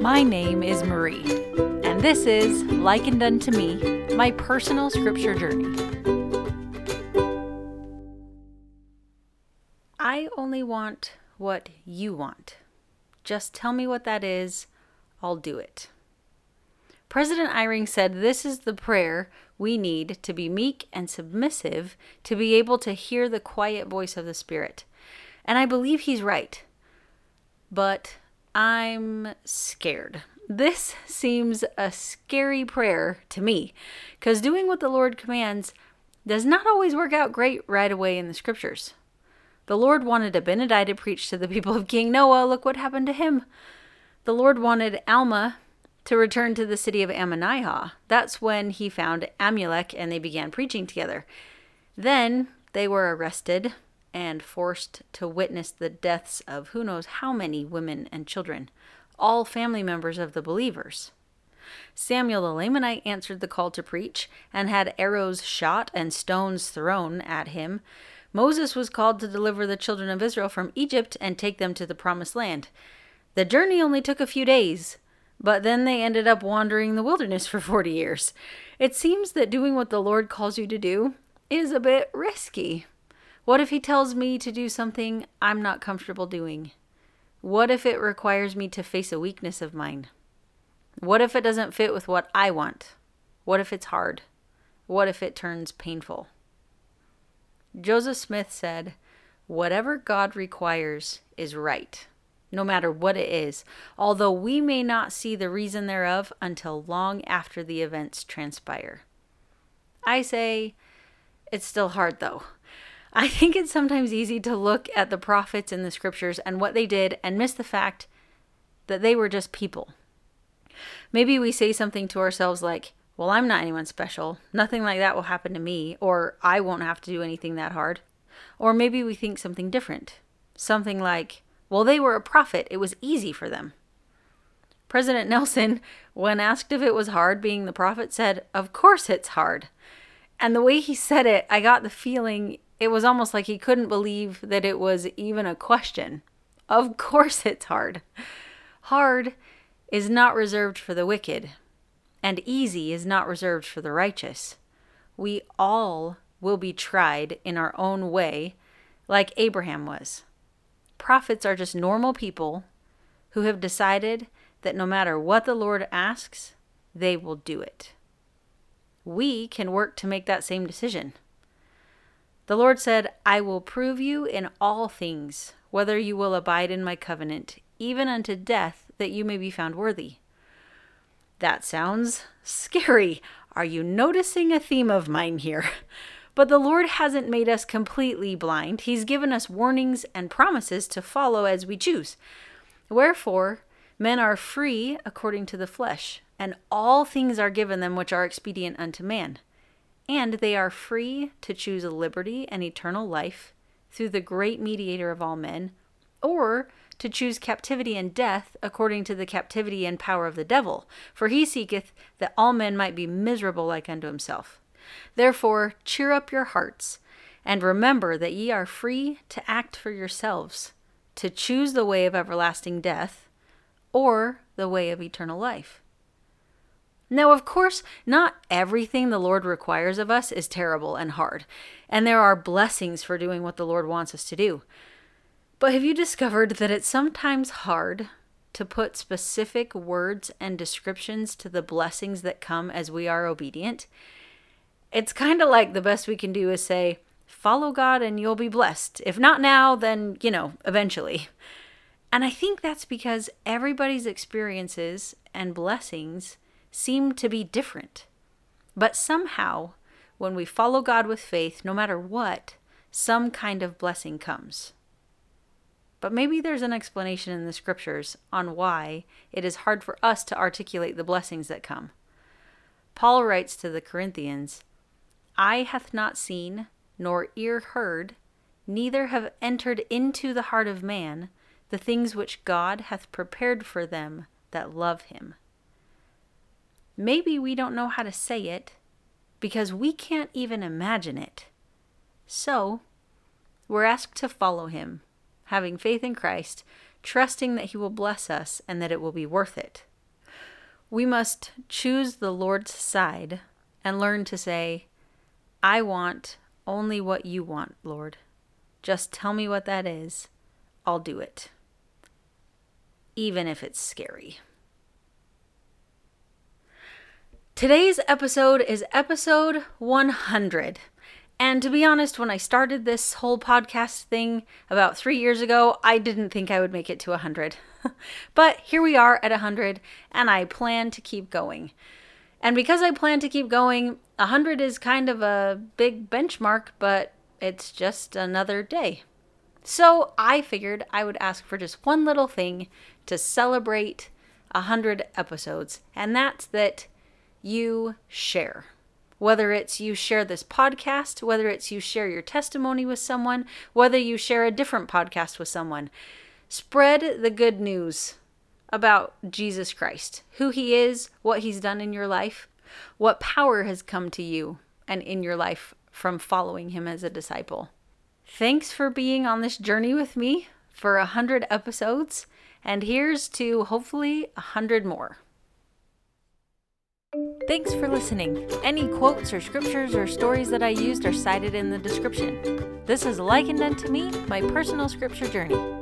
My name is Marie, and this is Likened Unto Me, my personal scripture journey. I only want what you want. Just tell me what that is, I'll do it. President Eyring said this is the prayer we need to be meek and submissive to be able to hear the quiet voice of the Spirit. And I believe he's right. But I'm scared. This seems a scary prayer to me because doing what the Lord commands does not always work out great right away in the scriptures. The Lord wanted Abinadi to preach to the people of King Noah. Look what happened to him. The Lord wanted Alma to return to the city of Ammonihah. That's when he found Amulek and they began preaching together. Then they were arrested and forced to witness the deaths of who knows how many women and children, all family members of the believers. Samuel the Lamanite answered the call to preach and had arrows shot and stones thrown at him. Moses was called to deliver the children of Israel from Egypt and take them to the promised land. The journey only took a few days, but then they ended up wandering the wilderness for 40 years. It seems that doing what the Lord calls you to do is a bit risky. What if He tells me to do something I'm not comfortable doing? What if it requires me to face a weakness of mine? What if it doesn't fit with what I want? What if it's hard? What if it turns painful? Joseph Smith said, Whatever God requires is right, no matter what it is, although we may not see the reason thereof until long after the events transpire. I say, it's still hard though. I think it's sometimes easy to look at the prophets in the scriptures and what they did and miss the fact that they were just people. Maybe we say something to ourselves like, Well, I'm not anyone special. Nothing like that will happen to me, or I won't have to do anything that hard. Or maybe we think something different. Something like, Well, they were a prophet. It was easy for them. President Nelson, when asked if it was hard being the prophet, said, Of course it's hard. And the way he said it, I got the feeling it was almost like he couldn't believe that it was even a question. Of course, it's hard. Hard is not reserved for the wicked, and easy is not reserved for the righteous. We all will be tried in our own way, like Abraham was. Prophets are just normal people who have decided that no matter what the Lord asks, they will do it. We can work to make that same decision. The Lord said, I will prove you in all things, whether you will abide in my covenant, even unto death, that you may be found worthy. That sounds scary. Are you noticing a theme of mine here? But the Lord hasn't made us completely blind. He's given us warnings and promises to follow as we choose. Wherefore, men are free according to the flesh, and all things are given them which are expedient unto man and they are free to choose a liberty and eternal life through the great mediator of all men, or to choose captivity and death according to the captivity and power of the devil, for he seeketh that all men might be miserable like unto himself. Therefore, cheer up your hearts, and remember that ye are free to act for yourselves, to choose the way of everlasting death, or the way of eternal life. Now, of course, not everything the Lord requires of us is terrible and hard, and there are blessings for doing what the Lord wants us to do. But have you discovered that it's sometimes hard to put specific words and descriptions to the blessings that come as we are obedient? It's kind of like the best we can do is say, follow God and you'll be blessed. If not now, then, you know, eventually. And I think that's because everybody's experiences and blessings seem to be different. But somehow, when we follow God with faith, no matter what, some kind of blessing comes. But maybe there's an explanation in the scriptures on why it is hard for us to articulate the blessings that come. Paul writes to the Corinthians Eye hath not seen, nor ear heard, neither have entered into the heart of man the things which God hath prepared for them that love him. Maybe we don't know how to say it because we can't even imagine it. So, we're asked to follow him, having faith in Christ, trusting that he will bless us and that it will be worth it. We must choose the Lord's side and learn to say, I want only what you want, Lord. Just tell me what that is. I'll do it. Even if it's scary. Today's episode is episode 100. And to be honest, when I started this whole podcast thing about three years ago, I didn't think I would make it to 100. but here we are at 100, and I plan to keep going. And because I plan to keep going, 100 is kind of a big benchmark, but it's just another day. So I figured I would ask for just one little thing to celebrate 100 episodes, and that's that you share. Whether it's you share this podcast, whether it's you share your testimony with someone, whether you share a different podcast with someone, spread the good news about Jesus Christ, who he is, what he's done in your life, what power has come to you and in your life from following him as a disciple. Thanks for being on this journey with me for a hundred episodes, and here's to hopefully a hundred more. Thanks for listening. Any quotes or scriptures or stories that I used are cited in the description. This is likened unto me, my personal scripture journey.